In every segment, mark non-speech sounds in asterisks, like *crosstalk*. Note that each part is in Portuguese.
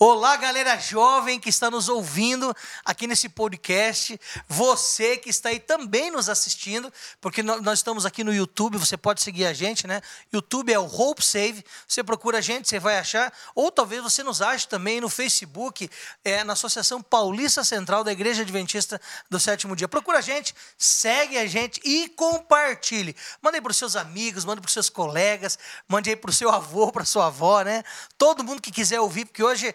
Olá, galera jovem que está nos ouvindo aqui nesse podcast. Você que está aí também nos assistindo, porque nós estamos aqui no YouTube, você pode seguir a gente, né? YouTube é o Hope Save. Você procura a gente, você vai achar. Ou talvez você nos ache também no Facebook, é, na Associação Paulista Central da Igreja Adventista do Sétimo Dia. Procura a gente, segue a gente e compartilhe. Mande aí para os seus amigos, mande para os seus colegas, mande aí para o seu avô, para sua avó, né? Todo mundo que quiser ouvir, porque hoje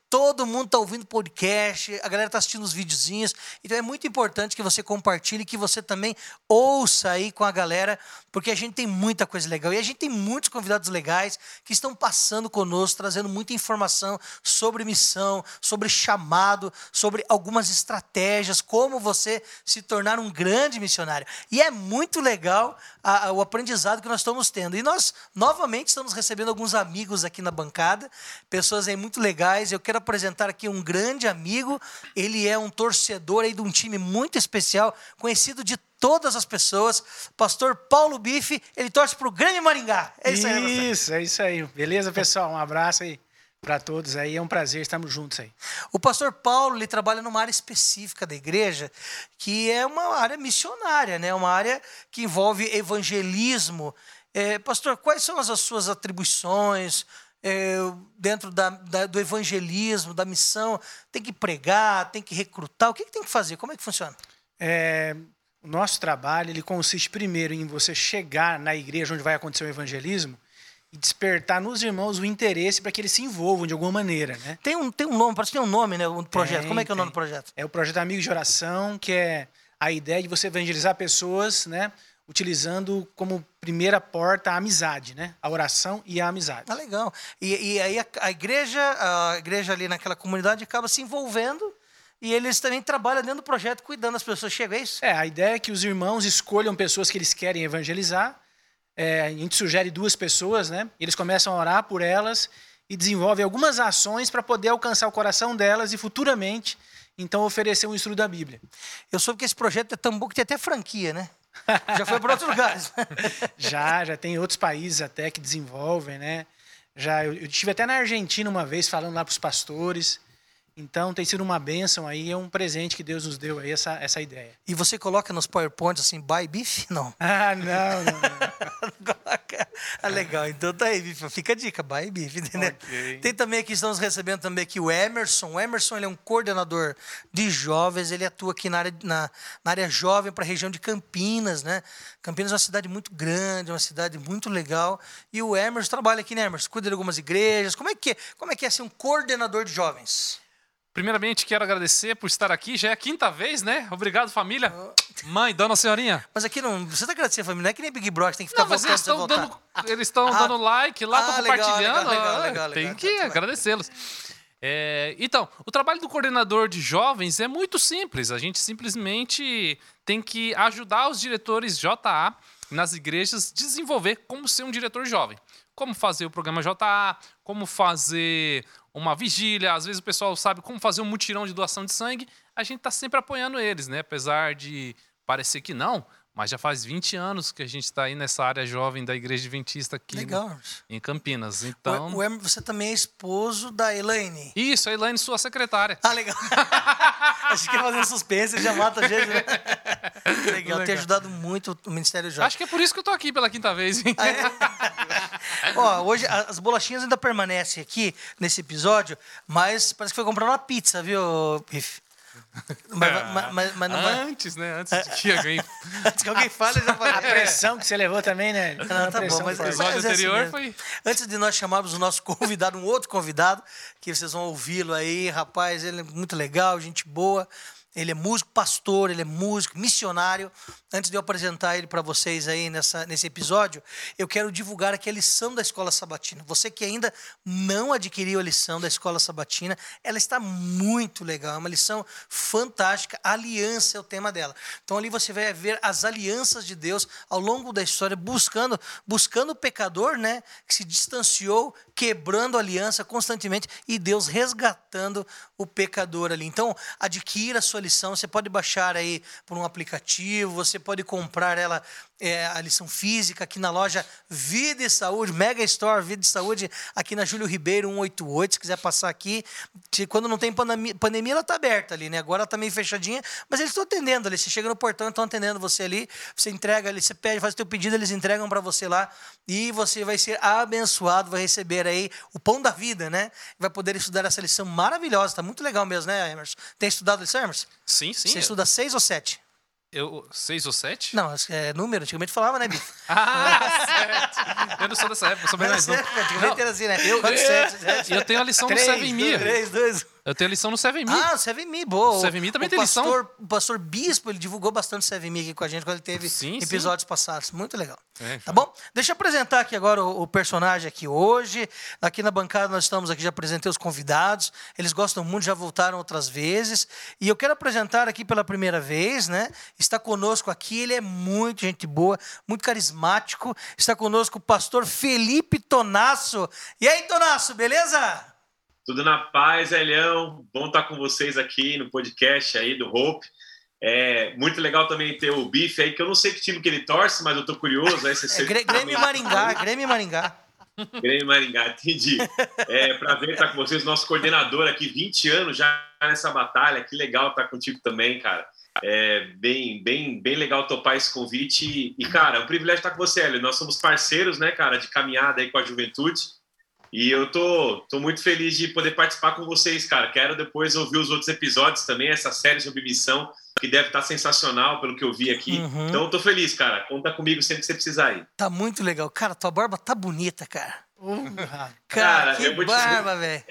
Todo mundo está ouvindo podcast, a galera está assistindo os videozinhos. Então é muito importante que você compartilhe, que você também ouça aí com a galera, porque a gente tem muita coisa legal. E a gente tem muitos convidados legais que estão passando conosco, trazendo muita informação sobre missão, sobre chamado, sobre algumas estratégias, como você se tornar um grande missionário. E é muito legal a, a, o aprendizado que nós estamos tendo. E nós, novamente, estamos recebendo alguns amigos aqui na bancada, pessoas aí muito legais. Eu quero apresentar aqui um grande amigo. Ele é um torcedor aí de um time muito especial, conhecido de todas as pessoas. Pastor Paulo Bife, ele torce para o Grande Maringá. É isso aí, Isso, é isso aí. Beleza, pessoal? Um abraço aí para todos aí. É um prazer estarmos juntos aí. O pastor Paulo ele trabalha numa área específica da igreja, que é uma área missionária, né? Uma área que envolve evangelismo. É, pastor, quais são as suas atribuições? É, dentro da, da, do evangelismo, da missão, tem que pregar, tem que recrutar, o que, que tem que fazer? Como é que funciona? É, o nosso trabalho ele consiste primeiro em você chegar na igreja onde vai acontecer o evangelismo e despertar nos irmãos o interesse para que eles se envolvam de alguma maneira, né? Tem um, tem um nome, parece que tem um nome, né? Um projeto. Tem, Como é que é o nome do projeto? É o projeto Amigos de Oração, que é a ideia de você evangelizar pessoas, né? Utilizando como primeira porta a amizade, né? A oração e a amizade. Ah, legal. E, e aí a, a, igreja, a igreja ali naquela comunidade acaba se envolvendo e eles também trabalham dentro do projeto cuidando das pessoas. Chega a isso? É, a ideia é que os irmãos escolham pessoas que eles querem evangelizar. É, a gente sugere duas pessoas, né? Eles começam a orar por elas e desenvolvem algumas ações para poder alcançar o coração delas e futuramente então oferecer um estudo da Bíblia. Eu soube que esse projeto é tão bom que tem até franquia, né? *laughs* Já foi para outros lugares? *laughs* já, já tem outros países até que desenvolvem, né? Já eu, eu estive até na Argentina uma vez falando lá para os pastores. Então tem sido uma bênção aí, é um presente que Deus nos deu aí, essa, essa ideia. E você coloca nos PowerPoints assim, buy beef? *laughs* Não. Ah, não, não. não. ah, *laughs* legal, então tá aí, fica a dica, buy beef, entendeu? Okay. Tem também aqui, estamos recebendo também aqui o Emerson. O Emerson ele é um coordenador de jovens, ele atua aqui na área, na, na área jovem para a região de Campinas, né? Campinas é uma cidade muito grande, uma cidade muito legal. E o Emerson trabalha aqui, né, Emerson? Cuida de algumas igrejas. Como é que é, como é, que é ser um coordenador de jovens? Primeiramente, quero agradecer por estar aqui. Já é a quinta vez, né? Obrigado, família. Mãe, dona senhorinha. Mas aqui não. Você tá agradecendo, família. Não é que nem Big Brother, tem que ficar não, mas eles estão dando, eles estão ah, dando like lá, ah, compartilhando. Legal, legal, legal, legal, tem que então agradecê-los. É, então, o trabalho do coordenador de jovens é muito simples. A gente simplesmente tem que ajudar os diretores JA nas igrejas desenvolver como ser um diretor jovem. Como fazer o programa JA, como fazer uma vigília, às vezes o pessoal sabe como fazer um mutirão de doação de sangue, a gente está sempre apoiando eles, né? Apesar de parecer que não, mas já faz 20 anos que a gente está aí nessa área jovem da Igreja Adventista aqui Legal. em Campinas. Então, o, o você também é esposo da Elaine. Isso, a Elaine, sua secretária. Ah, legal. *laughs* Acho que fazer suspense já mata a gente, né? Legal, *laughs* legal. tem ajudado muito o Ministério Jovem. Acho que é por isso que eu tô aqui pela quinta vez, hein? Ah, é? *laughs* Ó, hoje as bolachinhas ainda permanecem aqui nesse episódio, mas parece que foi comprar uma pizza, viu, Bife? Mas, mas, mas antes, vai... né? Antes de que alguém. *laughs* antes que alguém *laughs* fale, já falei. A pressão que você levou também, né? Não, tá bom, mas o episódio assim anterior assim foi. Antes de nós chamarmos o nosso *laughs* convidado, um outro convidado, que vocês vão ouvi-lo aí, rapaz, ele é muito legal, gente boa. Ele é músico, pastor, ele é músico, missionário. Antes de eu apresentar ele para vocês aí nessa, nesse episódio, eu quero divulgar aqui a lição da Escola Sabatina. Você que ainda não adquiriu a lição da Escola Sabatina, ela está muito legal, é uma lição fantástica. aliança é o tema dela. Então ali você vai ver as alianças de Deus ao longo da história, buscando, buscando o pecador, né, que se distanciou, quebrando a aliança constantemente e Deus resgatando o pecador ali. Então, adquira a sua lição. Você pode baixar aí por um aplicativo, você pode comprar ela é, a lição física aqui na loja Vida e Saúde, Mega Store Vida e Saúde, aqui na Júlio Ribeiro 188. Se quiser passar aqui, quando não tem pandemia, pandemia ela está aberta ali, né? Agora ela está meio fechadinha, mas eles estão atendendo ali. Você chega no portão, estão atendendo você ali, você entrega ali, você pede, faz o teu pedido, eles entregam para você lá e você vai ser abençoado, vai receber aí o pão da vida, né? Vai poder estudar essa lição maravilhosa. Está muito legal mesmo, né, Emerson? Tem estudado a lição, Emerson? Sim, sim. Você estuda seis ou sete? Eu, seis ou sete? Não, é número, antigamente falava, né, Bicho? *laughs* ah. Eu não sou dessa época, eu sou bem mais novo. Antigamente era assim, né? Eu, Quanto, sete, sete. eu tenho a lição três, do Seven Me. Três, dois. Eu tenho a lição no Seven Me. Ah, Seven Me, boa. O Seven Me também o tem pastor, lição. O pastor Bispo, ele divulgou bastante Seven Me aqui com a gente quando ele teve sim, episódios sim. passados. Muito legal. É, tá bom? Deixa eu apresentar aqui agora o, o, personagem aqui hoje. Aqui na bancada nós estamos aqui, já apresentei os convidados. Eles gostam muito, já voltaram outras vezes. E eu quero apresentar aqui pela primeira vez, né? Está conosco aqui, ele é muito gente boa, muito carismático. Está conosco o pastor Felipe Tonasso. E aí, Tonasso, beleza? Tudo na paz, Elião. Bom estar com vocês aqui no podcast aí do Hope. É muito legal também ter o Bife aí, que eu não sei que time que ele torce, mas eu tô curioso. Aí você é, Grêmio Maringá, Grêmio Maringá. Grêmio Maringá, entendi. É prazer estar com vocês, nosso coordenador aqui, 20 anos já nessa batalha. Que legal estar contigo também, cara. É bem, bem, bem legal topar esse convite. E, cara, é um privilégio estar com você, Hélio. Nós somos parceiros, né, cara, de caminhada aí com a juventude. E eu tô, tô muito feliz de poder participar com vocês, cara. Quero depois ouvir os outros episódios também, essa série sobre missão, que deve estar sensacional pelo que eu vi aqui. Uhum. Então eu tô feliz, cara. Conta comigo sempre que você precisar aí. Tá muito legal. Cara, tua barba tá bonita, cara. Uhum. Cara, cara, que eu barba, velho.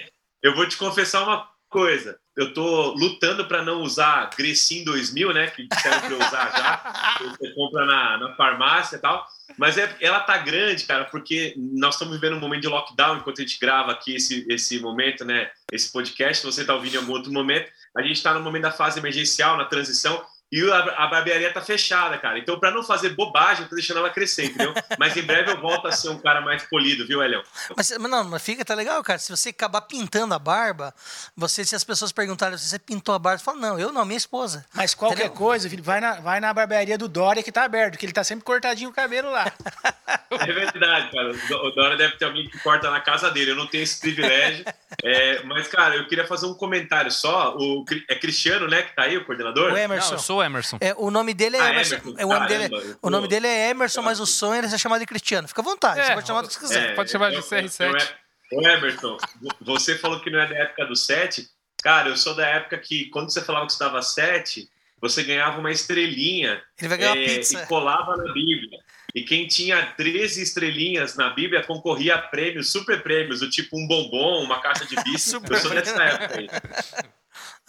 Eu vou te confessar uma coisa. Eu tô lutando para não usar Grecin 2000, né? Que disseram para eu usar já. Você compra na, na farmácia e tal. Mas é, ela tá grande, cara, porque nós estamos vivendo um momento de lockdown enquanto a gente grava aqui esse, esse momento, né? Esse podcast. Você tá ouvindo em algum outro momento, a gente está no momento da fase emergencial, na transição e a, a barbearia tá fechada, cara. Então, para não fazer bobagem, eu tô deixando ela crescer, entendeu? Mas em breve eu volto a ser um cara mais polido, viu, Elião? Mas, não, mas fica, tá legal, cara. Se você acabar pintando a barba, você, se as pessoas perguntarem se você pintou a barba, você fala, não, eu não, minha esposa. Mas qualquer entendeu? coisa, filho, vai na, vai na barbearia do Dória que tá aberto, que ele tá sempre cortadinho o cabelo lá. *laughs* É verdade, cara. O Dória deve ter alguém que corta na casa dele. Eu não tenho esse privilégio. É, mas, cara, eu queria fazer um comentário só. O, é Cristiano, né, que tá aí, o coordenador? O Emerson. Não, eu sou o Emerson. É, o nome dele é ah, Emerson. Emerson. É, o, nome dele, é, o nome dele é Emerson, mas o sonho é ser chamado de Cristiano. Fica à vontade, é, você pode chamar do que você quiser. É, pode chamar de CR7. Ô, Emerson, você falou que não é da época do 7. Cara, eu sou da época que, quando você falava que estava 7, você ganhava uma estrelinha Ele vai ganhar é, pizza. e colava na Bíblia. E quem tinha 13 estrelinhas na Bíblia concorria a prêmios, super prêmios, do tipo um bombom, uma caixa de *laughs* bicho. eu sou dessa época aí.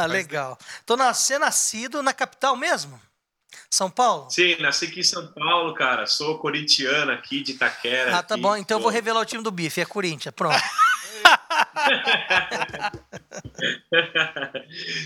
Ah, legal. Tô nascer nascido na capital mesmo? São Paulo? Sim, nasci aqui em São Paulo, cara. Sou corintiano aqui de Itaquera. Ah, tá aqui, bom. Então eu vou revelar o time do bife. É Corinthians. Pronto. *laughs*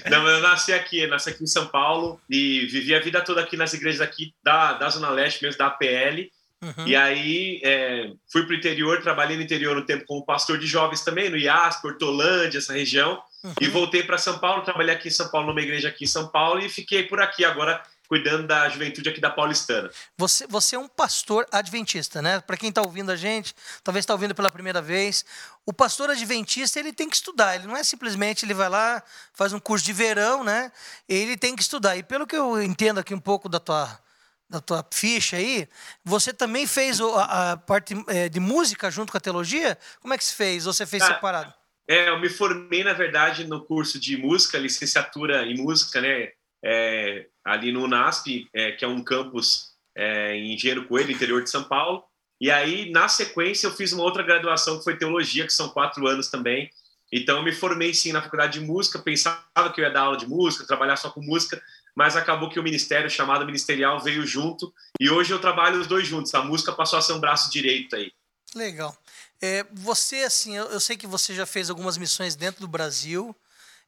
Não, mas eu nasci aqui, nasci aqui em São Paulo e vivi a vida toda aqui nas igrejas aqui da, da Zona Leste mesmo, da APL. Uhum. E aí é, fui para o interior, trabalhei no interior um tempo como pastor de jovens também, no IAS, Portolândia, essa região. *laughs* E voltei para São Paulo, trabalhei aqui em São Paulo, numa igreja aqui em São Paulo, e fiquei por aqui agora cuidando da juventude aqui da Paulistana. Você, você é um pastor adventista, né? Para quem está ouvindo a gente, talvez está ouvindo pela primeira vez, o pastor adventista ele tem que estudar. Ele não é simplesmente ele vai lá faz um curso de verão, né? Ele tem que estudar. E pelo que eu entendo aqui um pouco da tua da tua ficha aí, você também fez a, a parte é, de música junto com a teologia? Como é que se fez? Ou você fez ah, separado? É, eu me formei, na verdade, no curso de música, licenciatura em música, né? É, ali no UNASP, é, que é um campus é, em Engenheiro Coelho, interior de São Paulo. E aí, na sequência, eu fiz uma outra graduação que foi teologia, que são quatro anos também. Então, eu me formei sim na faculdade de música, pensava que eu ia dar aula de música, trabalhar só com música, mas acabou que o ministério, chamado ministerial, veio junto. E hoje eu trabalho os dois juntos. A música passou a ser um braço direito aí. Legal. É, você, assim, eu, eu sei que você já fez algumas missões dentro do Brasil.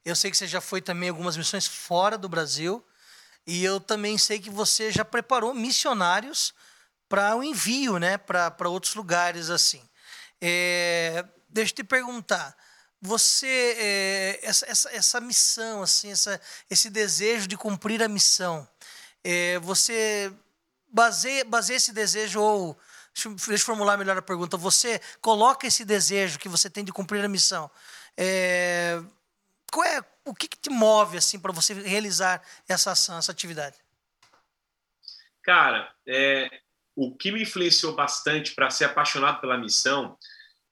Eu sei que você já foi também algumas missões fora do Brasil. E eu também sei que você já preparou missionários para o envio, né, para outros lugares assim. É, deixa eu te perguntar, você é, essa, essa, essa missão, assim, essa, esse desejo de cumprir a missão, é, você baseia, baseia esse desejo ou deixa, eu formular melhor a pergunta. Você coloca esse desejo que você tem de cumprir a missão. É, qual é o que, que te move assim para você realizar essa ação, essa atividade? Cara, é, o que me influenciou bastante para ser apaixonado pela missão,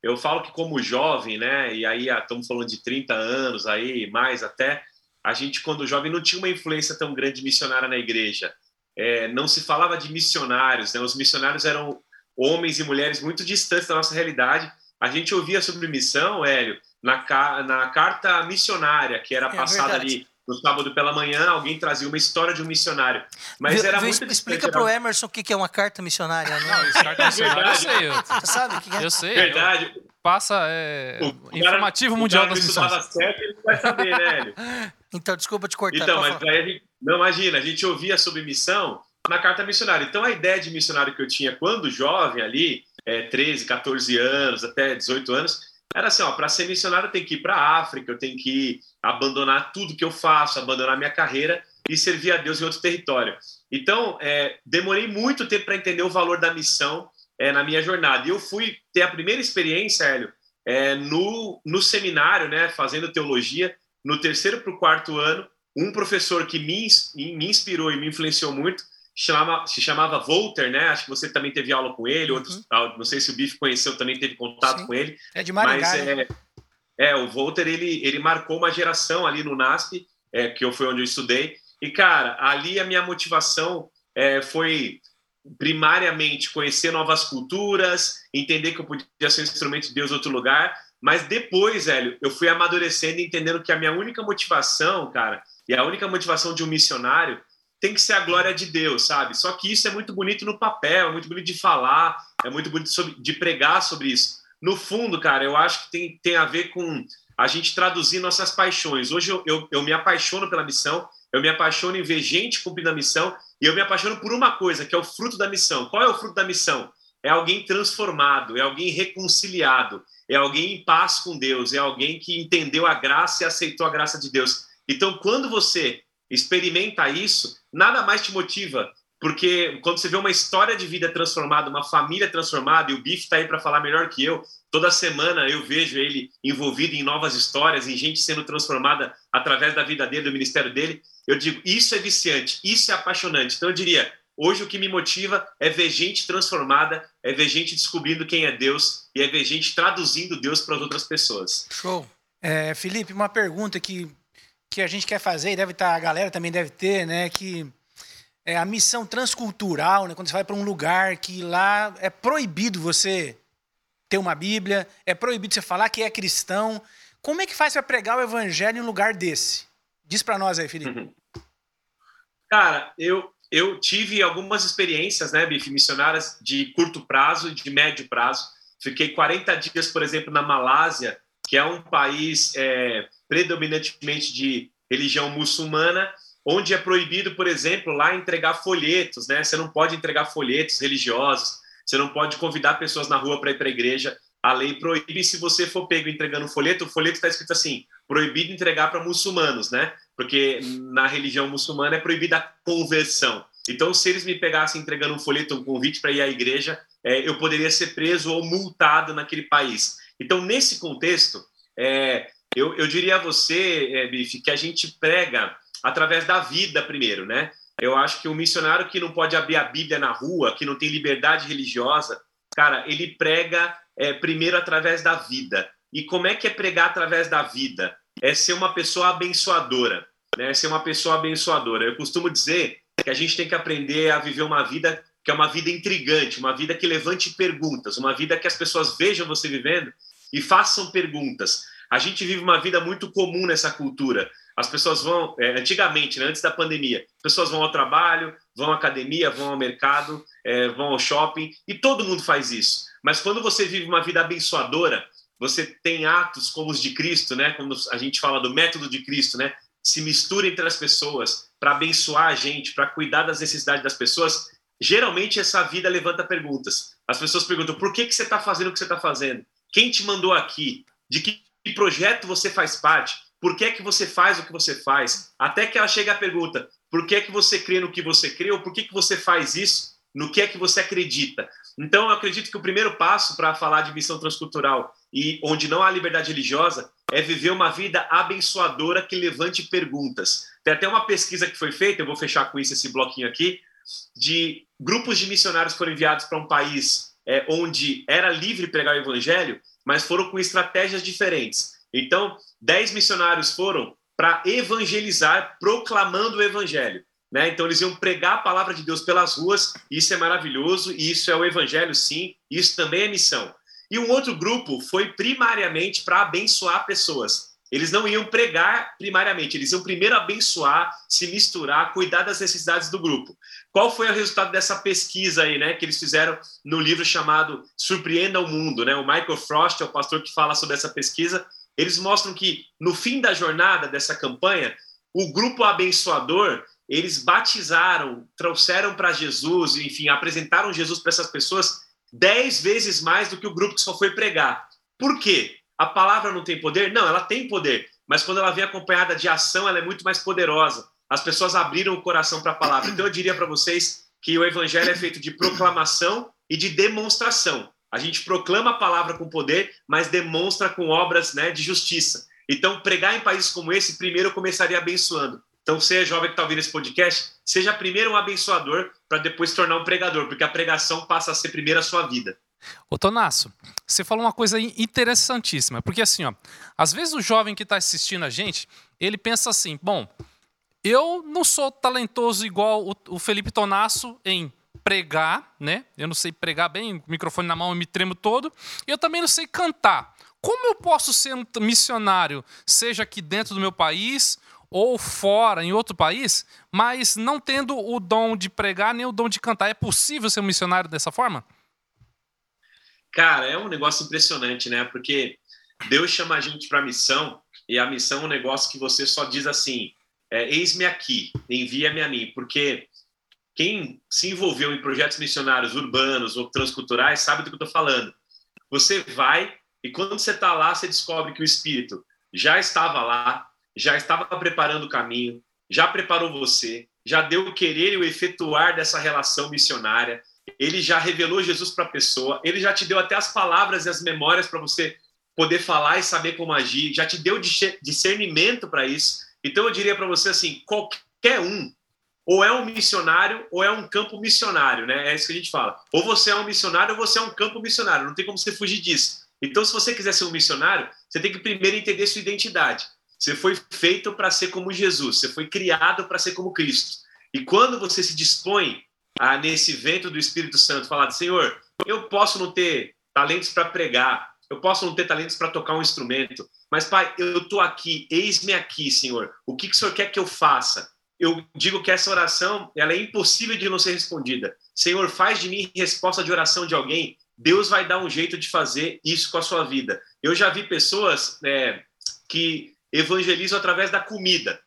eu falo que como jovem, né, e aí ah, estamos falando de 30 anos aí, mais até, a gente quando jovem não tinha uma influência tão grande missionária na igreja. É, não se falava de missionários, né? os missionários eram homens e mulheres muito distantes da nossa realidade. A gente ouvia sobre missão, Hélio, na, na carta missionária, que era é passada ali no sábado pela manhã, alguém trazia uma história de um missionário. Mas era muito Explica para o Emerson o que é uma carta missionária. Né? Não, carta missionária *laughs* eu sei. Você sabe o que é? Eu sei. Verdade. Eu, passa é, o informativo cara, mundial das missões. certo, ele vai saber, né, Então, desculpa te cortar. Então, mas aí a gente, não imagina, a gente ouvia sobre missão na carta missionária. Então, a ideia de missionário que eu tinha quando jovem ali, é, 13, 14 anos, até 18 anos, era assim, ó, para ser missionário eu tenho que ir para a África, eu tenho que abandonar tudo que eu faço, abandonar minha carreira e servir a Deus em outro território. Então, é, demorei muito tempo para entender o valor da missão é, na minha jornada. E eu fui ter a primeira experiência, Hélio, é, no, no seminário, né, fazendo teologia, no terceiro para o quarto ano, um professor que me, me inspirou e me influenciou muito chamava, se chamava Volter, né? Acho que você também teve aula com ele, uhum. outros, não sei se o Biff conheceu, também teve contato Sim. com ele. É de Maringá, mas, né? é, é, o Volter, ele, ele marcou uma geração ali no NASP, é, que eu foi onde eu estudei, e, cara, ali a minha motivação é, foi primariamente conhecer novas culturas, entender que eu podia ser um instrumento de Deus em outro lugar, mas depois, velho, eu fui amadurecendo e entendendo que a minha única motivação, cara, e a única motivação de um missionário tem que ser a glória de Deus, sabe? Só que isso é muito bonito no papel, é muito bonito de falar, é muito bonito de pregar sobre isso. No fundo, cara, eu acho que tem, tem a ver com a gente traduzir nossas paixões. Hoje eu, eu, eu me apaixono pela missão, eu me apaixono em ver gente cumprindo a missão e eu me apaixono por uma coisa, que é o fruto da missão. Qual é o fruto da missão? É alguém transformado, é alguém reconciliado, é alguém em paz com Deus, é alguém que entendeu a graça e aceitou a graça de Deus. Então, quando você experimenta isso, nada mais te motiva, porque quando você vê uma história de vida transformada, uma família transformada, e o Biff está aí para falar melhor que eu, toda semana eu vejo ele envolvido em novas histórias, em gente sendo transformada através da vida dele, do ministério dele, eu digo, isso é viciante, isso é apaixonante. Então eu diria, hoje o que me motiva é ver gente transformada, é ver gente descobrindo quem é Deus e é ver gente traduzindo Deus para as outras pessoas. Show. É, Felipe, uma pergunta que que a gente quer fazer, e deve estar, tá, a galera também deve ter, né? Que é a missão transcultural, né? Quando você vai para um lugar que lá é proibido você ter uma Bíblia, é proibido você falar que é cristão. Como é que faz para pregar o evangelho em um lugar desse? Diz para nós aí, Felipe. Uhum. Cara, eu, eu tive algumas experiências, né, Bife, missionárias de curto prazo e de médio prazo. Fiquei 40 dias, por exemplo, na Malásia, que é um país é, predominantemente de religião muçulmana, onde é proibido, por exemplo, lá entregar folhetos, né? Você não pode entregar folhetos religiosos, você não pode convidar pessoas na rua para ir para a igreja. A lei proíbe, se você for pego entregando folheto, o folheto está escrito assim: proibido entregar para muçulmanos, né? Porque na religião muçulmana é proibida a conversão. Então, se eles me pegassem entregando um folheto, um convite para ir à igreja, é, eu poderia ser preso ou multado naquele país. Então, nesse contexto, é, eu, eu diria a você, é, Bife, que a gente prega através da vida primeiro, né? Eu acho que o missionário que não pode abrir a Bíblia na rua, que não tem liberdade religiosa, cara, ele prega é, primeiro através da vida. E como é que é pregar através da vida? É ser uma pessoa abençoadora, né? É ser uma pessoa abençoadora. Eu costumo dizer que a gente tem que aprender a viver uma vida que é uma vida intrigante, uma vida que levante perguntas, uma vida que as pessoas vejam você vivendo e façam perguntas. A gente vive uma vida muito comum nessa cultura. As pessoas vão, é, antigamente, né, antes da pandemia, as pessoas vão ao trabalho, vão à academia, vão ao mercado, é, vão ao shopping, e todo mundo faz isso. Mas quando você vive uma vida abençoadora, você tem atos como os de Cristo, né? Quando a gente fala do método de Cristo, né? Se mistura entre as pessoas para abençoar a gente, para cuidar das necessidades das pessoas. Geralmente essa vida levanta perguntas. As pessoas perguntam: por que que você está fazendo o que você está fazendo? Quem te mandou aqui? De que projeto você faz parte, por que é que você faz o que você faz, até que ela chega a pergunta, por que é que você crê no que você crê, ou por que, que você faz isso, no que é que você acredita. Então, eu acredito que o primeiro passo para falar de missão transcultural e onde não há liberdade religiosa é viver uma vida abençoadora que levante perguntas. Tem até uma pesquisa que foi feita, eu vou fechar com isso esse bloquinho aqui, de grupos de missionários foram enviados para um país é, onde era livre pregar o evangelho, mas foram com estratégias diferentes. Então, dez missionários foram para evangelizar, proclamando o evangelho. Né? Então, eles iam pregar a palavra de Deus pelas ruas, isso é maravilhoso, e isso é o evangelho, sim, isso também é missão. E um outro grupo foi primariamente para abençoar pessoas. Eles não iam pregar primariamente, eles iam primeiro abençoar, se misturar, cuidar das necessidades do grupo. Qual foi o resultado dessa pesquisa aí, né, que eles fizeram no livro chamado Surpreenda o Mundo, né? O Michael Frost é o pastor que fala sobre essa pesquisa. Eles mostram que no fim da jornada dessa campanha, o grupo abençoador, eles batizaram, trouxeram para Jesus, enfim, apresentaram Jesus para essas pessoas dez vezes mais do que o grupo que só foi pregar. Por quê? A palavra não tem poder? Não, ela tem poder, mas quando ela vem acompanhada de ação, ela é muito mais poderosa. As pessoas abriram o coração para a palavra. Então eu diria para vocês que o evangelho é feito de proclamação e de demonstração. A gente proclama a palavra com poder, mas demonstra com obras né, de justiça. Então, pregar em países como esse, primeiro eu começaria abençoando. Então, você, jovem que está ouvindo esse podcast, seja primeiro um abençoador para depois se tornar um pregador, porque a pregação passa a ser primeiro a sua vida. Ô Tonasso, você falou uma coisa interessantíssima, porque assim, ó, às vezes o jovem que está assistindo a gente, ele pensa assim, bom, eu não sou talentoso igual o, o Felipe Tonasso em pregar, né? Eu não sei pregar bem, microfone na mão eu me tremo todo. Eu também não sei cantar. Como eu posso ser um missionário, seja aqui dentro do meu país ou fora, em outro país, mas não tendo o dom de pregar nem o dom de cantar? É possível ser um missionário dessa forma? Cara, é um negócio impressionante, né? Porque Deus chama a gente para missão e a missão é um negócio que você só diz assim: é, eis-me aqui, envia-me a mim, porque quem se envolveu em projetos missionários urbanos ou transculturais sabe do que eu estou falando. Você vai e quando você está lá, você descobre que o Espírito já estava lá, já estava preparando o caminho, já preparou você, já deu o querer e o efetuar dessa relação missionária, ele já revelou Jesus para a pessoa, ele já te deu até as palavras e as memórias para você poder falar e saber como agir, já te deu discernimento para isso. Então eu diria para você assim, qualquer um ou é um missionário ou é um campo missionário, né? É isso que a gente fala. Ou você é um missionário ou você é um campo missionário, não tem como você fugir disso. Então, se você quiser ser um missionário, você tem que primeiro entender sua identidade. Você foi feito para ser como Jesus, você foi criado para ser como Cristo. E quando você se dispõe a, nesse vento do Espírito Santo, falar: Senhor, eu posso não ter talentos para pregar, eu posso não ter talentos para tocar um instrumento, mas, Pai, eu estou aqui, eis-me aqui, Senhor. O que, que o Senhor quer que eu faça? Eu digo que essa oração ela é impossível de não ser respondida. Senhor, faz de mim resposta de oração de alguém. Deus vai dar um jeito de fazer isso com a sua vida. Eu já vi pessoas é, que evangelizam através da comida,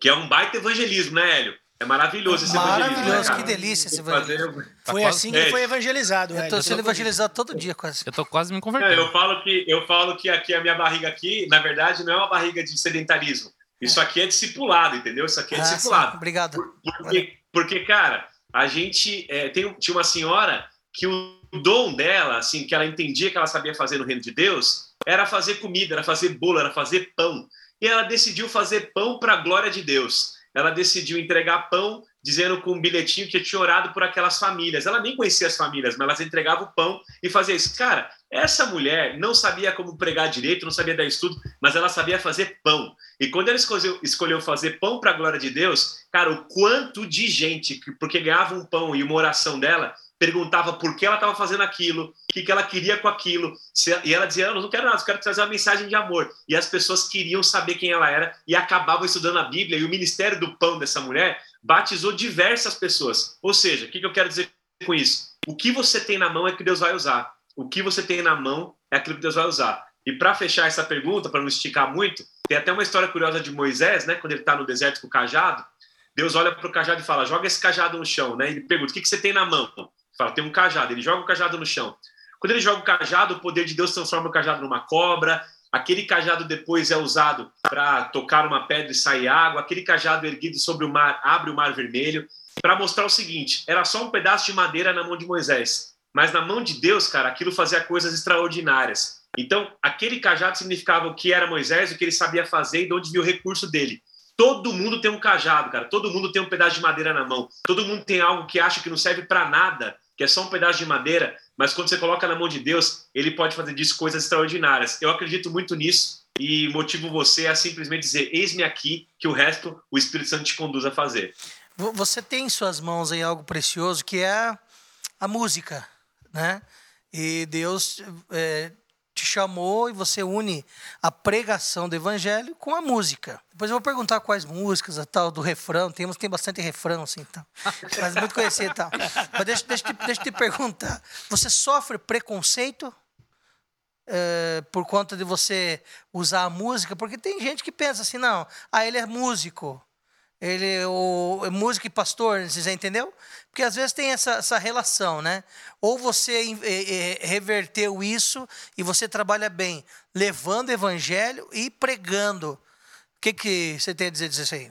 que é um baita evangelismo, né, Hélio? É maravilhoso esse maravilhoso, evangelismo. Maravilhoso, que delícia esse evangelismo. Tá foi assim que é. foi evangelizado. Eu estou sendo evangelizado todo dia quase. Eu estou quase me convertendo. eu, falo que, eu falo que aqui a minha barriga aqui, na verdade, não é uma barriga de sedentarismo. Isso é. aqui é discipulado, entendeu? Isso aqui é ah, discipulado. Sim. Obrigado. Porque, porque, cara, a gente é, tem, tinha uma senhora que o dom dela, assim, que ela entendia que ela sabia fazer no reino de Deus, era fazer comida, era fazer bolo, era fazer pão. E ela decidiu fazer pão para a glória de Deus. Ela decidiu entregar pão dizendo com um bilhetinho que tinha orado por aquelas famílias. Ela nem conhecia as famílias, mas elas entregavam o pão e fazia isso. Cara, essa mulher não sabia como pregar direito, não sabia dar estudo, mas ela sabia fazer pão. E quando ela escolheu, escolheu fazer pão para a glória de Deus, cara, o quanto de gente, porque ganhava um pão e uma oração dela, perguntava por que ela estava fazendo aquilo, o que, que ela queria com aquilo. E ela dizia: Eu não quero nada, eu quero trazer uma mensagem de amor. E as pessoas queriam saber quem ela era e acabavam estudando a Bíblia. E o ministério do pão dessa mulher batizou diversas pessoas. Ou seja, o que, que eu quero dizer com isso? O que você tem na mão é que Deus vai usar. O que você tem na mão é aquilo que Deus vai usar. E para fechar essa pergunta, para não esticar muito, tem até uma história curiosa de Moisés, né? Quando ele está no deserto com o cajado, Deus olha para o cajado e fala: joga esse cajado no chão, né? Ele pergunta: o que, que você tem na mão? Fala: tem um cajado. Ele joga o cajado no chão. Quando ele joga o cajado, o poder de Deus transforma o cajado numa cobra, aquele cajado depois é usado para tocar uma pedra e sair água, aquele cajado erguido sobre o mar abre o mar vermelho, para mostrar o seguinte: era só um pedaço de madeira na mão de Moisés, mas na mão de Deus, cara, aquilo fazia coisas extraordinárias. Então, aquele cajado significava o que era Moisés, o que ele sabia fazer e de onde viu o recurso dele. Todo mundo tem um cajado, cara. Todo mundo tem um pedaço de madeira na mão. Todo mundo tem algo que acha que não serve para nada, que é só um pedaço de madeira, mas quando você coloca na mão de Deus, ele pode fazer disso coisas extraordinárias. Eu acredito muito nisso e motivo você a simplesmente dizer: Eis-me aqui, que o resto o Espírito Santo te conduz a fazer. Você tem em suas mãos aí algo precioso que é a música, né? E Deus é, te chamou e você une a pregação do evangelho com a música. Depois eu vou perguntar quais músicas, a tal do refrão, tem, tem bastante refrão assim, tá? mas muito conhecido tal. Mas deixa, deixa, deixa, deixa eu te perguntar, você sofre preconceito é, por conta de você usar a música? Porque tem gente que pensa assim, não, ah, ele é músico, ele o músico e pastor, você entendeu? Porque às vezes tem essa, essa relação, né? Ou você é, é, reverteu isso e você trabalha bem levando o evangelho e pregando. O que, que você tem a dizer disso aí?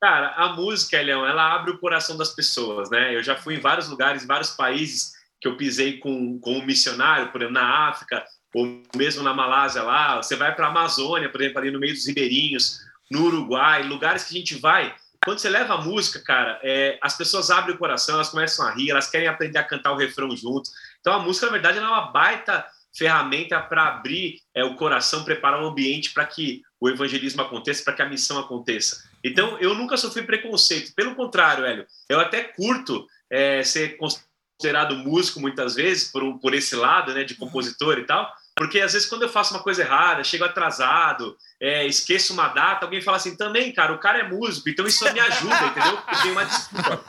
Cara, a música, Leão, ela abre o coração das pessoas, né? Eu já fui em vários lugares, em vários países que eu pisei com, com um missionário, por exemplo, na África, ou mesmo na Malásia lá. Você vai para a Amazônia, por exemplo, ali no meio dos ribeirinhos no Uruguai, lugares que a gente vai. Quando você leva a música, cara, é, as pessoas abrem o coração, elas começam a rir, elas querem aprender a cantar o refrão juntos. Então a música, na verdade, é uma baita ferramenta para abrir é, o coração, preparar o ambiente para que o evangelismo aconteça, para que a missão aconteça. Então, eu nunca sofri preconceito. Pelo contrário, Hélio, eu até curto é, ser considerado músico muitas vezes, por, por esse lado, né, de compositor e tal, porque às vezes quando eu faço uma coisa errada, chego atrasado, é, esqueço uma data, alguém fala assim, também, cara, o cara é músico, então isso me ajuda, entendeu? Porque tem uma desculpa.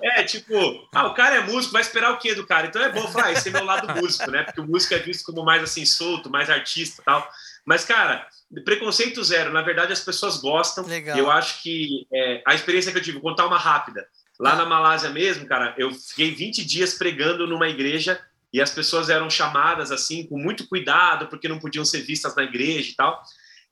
É, tipo, ah, o cara é músico, vai esperar o quê do cara? Então é bom falar, ah, esse é meu lado músico, né? Porque o músico é visto como mais assim, solto, mais artista tal. Mas, cara, preconceito zero. Na verdade, as pessoas gostam. Legal. Eu acho que é, a experiência que eu tive, vou contar uma rápida. Lá na Malásia mesmo, cara, eu fiquei 20 dias pregando numa igreja e as pessoas eram chamadas assim com muito cuidado porque não podiam ser vistas na igreja e tal.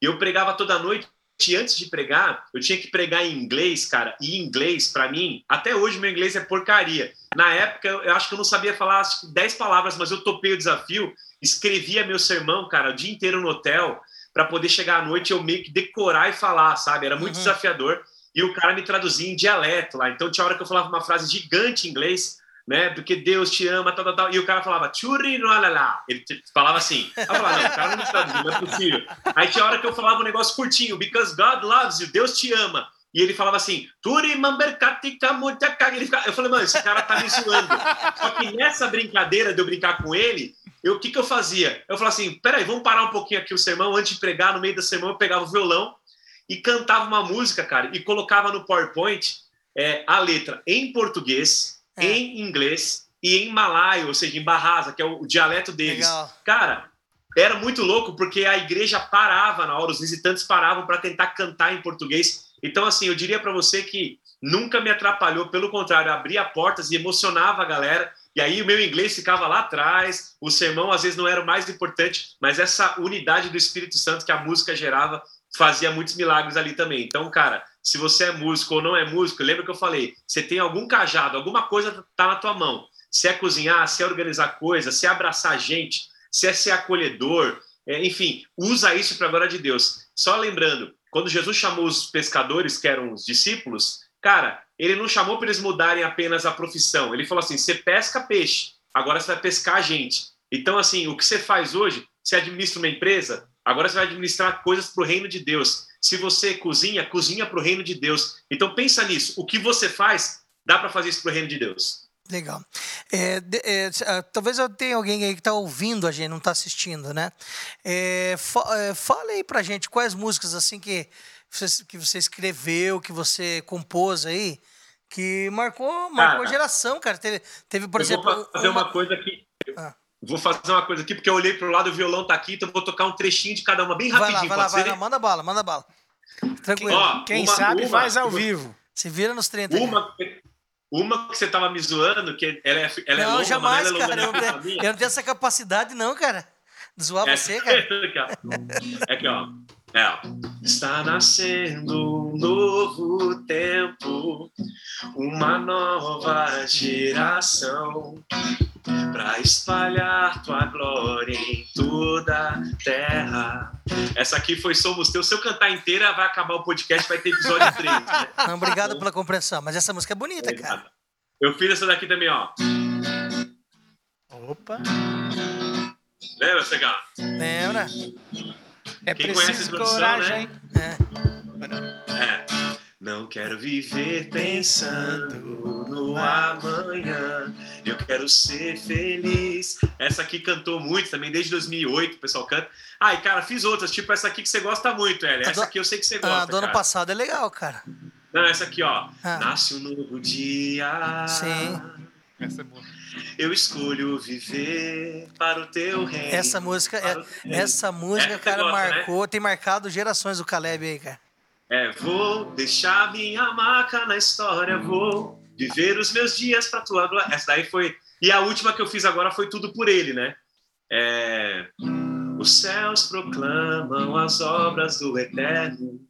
E eu pregava toda noite. E antes de pregar, eu tinha que pregar em inglês, cara. E inglês, para mim, até hoje meu inglês é porcaria. Na época, eu acho que eu não sabia falar acho que 10 palavras, mas eu topei o desafio. Escrevia meu sermão, cara, o dia inteiro no hotel, para poder chegar à noite eu meio que decorar e falar, sabe? Era muito uhum. desafiador. E o cara me traduzia em dialeto lá. Então tinha hora que eu falava uma frase gigante em inglês né? Porque Deus te ama, tal, tal, tal. E o cara falava, churri no alalá. Ele falava assim. Eu falava, não, o cara não não é possível. Aí tinha hora que eu falava um negócio curtinho, because God loves you, Deus te ama. E ele falava assim, Turi Mamberkatika Eu falei, mano, esse cara tá me zoando. Só que nessa brincadeira de eu brincar com ele, o que, que eu fazia? Eu falava assim, peraí, vamos parar um pouquinho aqui o sermão. Antes de pregar, no meio da sermão, eu pegava o violão e cantava uma música, cara, e colocava no PowerPoint é, a letra em português, é. em inglês e em malaio, ou seja, em Bahasa, que é o, dialeto deles. Legal. Cara, era muito louco porque a igreja parava na hora, os visitantes paravam para tentar cantar em português. Então, assim, eu diria para você que nunca me atrapalhou, pelo contrário, abria portas e emocionava a galera. E aí o meu inglês ficava lá atrás, o sermão às vezes não era o mais importante, mas essa unidade do Espírito Santo que a música gerava fazia muitos milagres ali também. Então, cara, se você é músico ou não é músico, lembra que eu falei, você tem algum cajado, alguma coisa tá na tua mão. Se é cozinhar, se é organizar coisas, se é abraçar gente, se é ser acolhedor, é, enfim, usa isso para a glória de Deus. Só lembrando, quando Jesus chamou os pescadores, que eram os discípulos, cara, ele não chamou para eles mudarem apenas a profissão. Ele falou assim: você pesca peixe, agora você vai pescar gente. Então, assim, o que você faz hoje, você administra uma empresa, agora você vai administrar coisas para o reino de Deus. Se você cozinha, cozinha para o reino de Deus. Então pensa nisso. O que você faz, dá para fazer isso para o reino de Deus. Legal. É, é, ah, talvez eu tenha alguém aí que está ouvindo a gente, não está assistindo, né? É, fa, é, fala aí para gente quais músicas assim que você, que você escreveu, que você compôs aí, que marcou, marcou cara, geração, cara. Teve, teve por exemplo. Vou fazer uma, uma coisa que. Ah. Vou fazer uma coisa aqui, porque eu olhei para o lado, o violão tá aqui, então vou tocar um trechinho de cada uma, bem rapidinho. Vai lá, vai lá, vai lá, manda bala, manda bala. Tranquilo. Ó, Quem uma, sabe uma, faz ao uma, vivo. Se vira nos 30. Uma, uma que você tava me zoando, que ela é, ela é não, longa, jamais, mas ela é cara, eu, não tenho, eu não tenho essa capacidade, não, cara. Zoar você, cara? *laughs* É aqui, ó. É, ó. Está nascendo um novo tempo, uma nova geração para espalhar tua glória em toda a terra. Essa aqui foi Somos Teus. Se eu cantar inteira, vai acabar o podcast, vai ter episódio 3. Né? *laughs* Não, obrigado pela compreensão, mas essa música é bonita, cara. Eu fiz essa daqui também, ó. Opa. Lembra, Cegão? Lembra? É Quem preciso coragem. Né? É. Não quero viver pensando no amanhã. Eu quero ser feliz. Essa aqui cantou muito também, desde 2008 o pessoal canta. Ah, e cara, fiz outras, tipo essa aqui que você gosta muito, Ela. Essa aqui eu sei que você gosta. Ah, do ano passado é legal, cara. Não, essa aqui, ó. Ah. Nasce um novo dia. Sim. Essa é boa. Eu escolho viver para o teu reino. Essa música, é, essa música, é, cara, gosta, né? marcou, né? tem marcado gerações do Caleb aí, cara. É, vou deixar minha marca na história, vou viver os meus dias para tua glória. Essa daí foi. E a última que eu fiz agora foi tudo por ele, né? É... Os céus proclamam as obras do Eterno,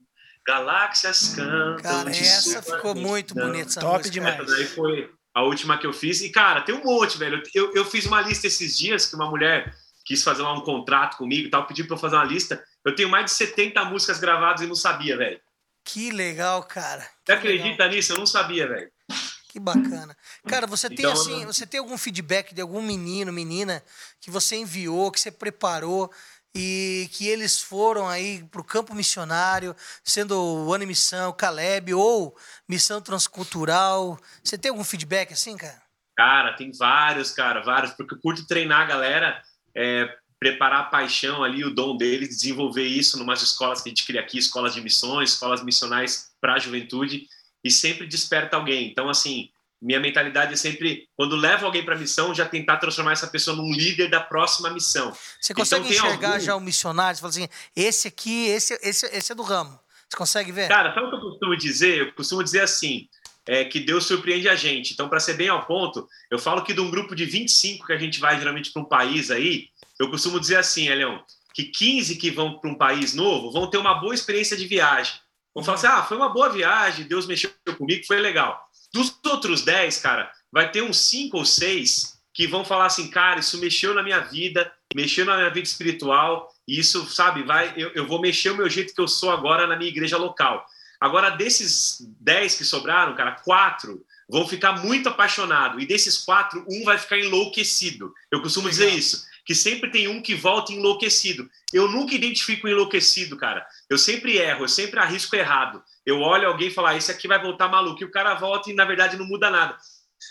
galáxias cantam. Cara, essa ficou muito bonita. Top música. demais. Essa daí foi a última que eu fiz. E, cara, tem um monte, velho. Eu, eu fiz uma lista esses dias que uma mulher quis fazer lá um contrato comigo e tal, pediu pra eu fazer uma lista. Eu tenho mais de 70 músicas gravadas e não sabia, velho. Que legal, cara. Que você acredita legal. nisso? Eu não sabia, velho. Que bacana. Cara, você tem então, assim, você tem algum feedback de algum menino, menina que você enviou, que você preparou e que eles foram aí para o campo missionário, sendo o Ano Missão, Caleb ou Missão Transcultural. Você tem algum feedback assim, cara? Cara, tem vários, cara, vários, porque eu curto treinar a galera, é, preparar a paixão ali, o dom deles, desenvolver isso em umas escolas que a gente cria aqui, escolas de missões, escolas missionais para a juventude, e sempre desperta alguém. Então, assim, minha mentalidade é sempre, quando levo alguém para a missão, já tentar transformar essa pessoa num líder da próxima missão. Você consegue então, enxergar algum... já o missionário? Você fala assim, esse aqui, esse, esse, esse é do ramo. Você consegue ver? Cara, sabe o que eu costumo dizer? Eu costumo dizer assim, é que Deus surpreende a gente. Então, para ser bem ao ponto, eu falo que de um grupo de 25 que a gente vai geralmente para um país aí, eu costumo dizer assim, Elião, que 15 que vão para um país novo vão ter uma boa experiência de viagem. Vão falar assim, ah, foi uma boa viagem, Deus mexeu comigo, foi legal. Dos outros 10, cara, vai ter uns 5 ou 6 que vão falar assim, cara, isso mexeu na minha vida, mexeu na minha vida espiritual, e isso, sabe, vai, eu, eu vou mexer o meu jeito que eu sou agora na minha igreja local. Agora, desses 10 que sobraram, cara, quatro vão ficar muito apaixonados, e desses quatro, um vai ficar enlouquecido. Eu costumo dizer isso, que sempre tem um que volta enlouquecido. Eu nunca identifico enlouquecido, cara. Eu sempre erro, eu sempre arrisco errado. Eu olho alguém e falo, ah, esse aqui vai voltar maluco. E o cara volta e, na verdade, não muda nada.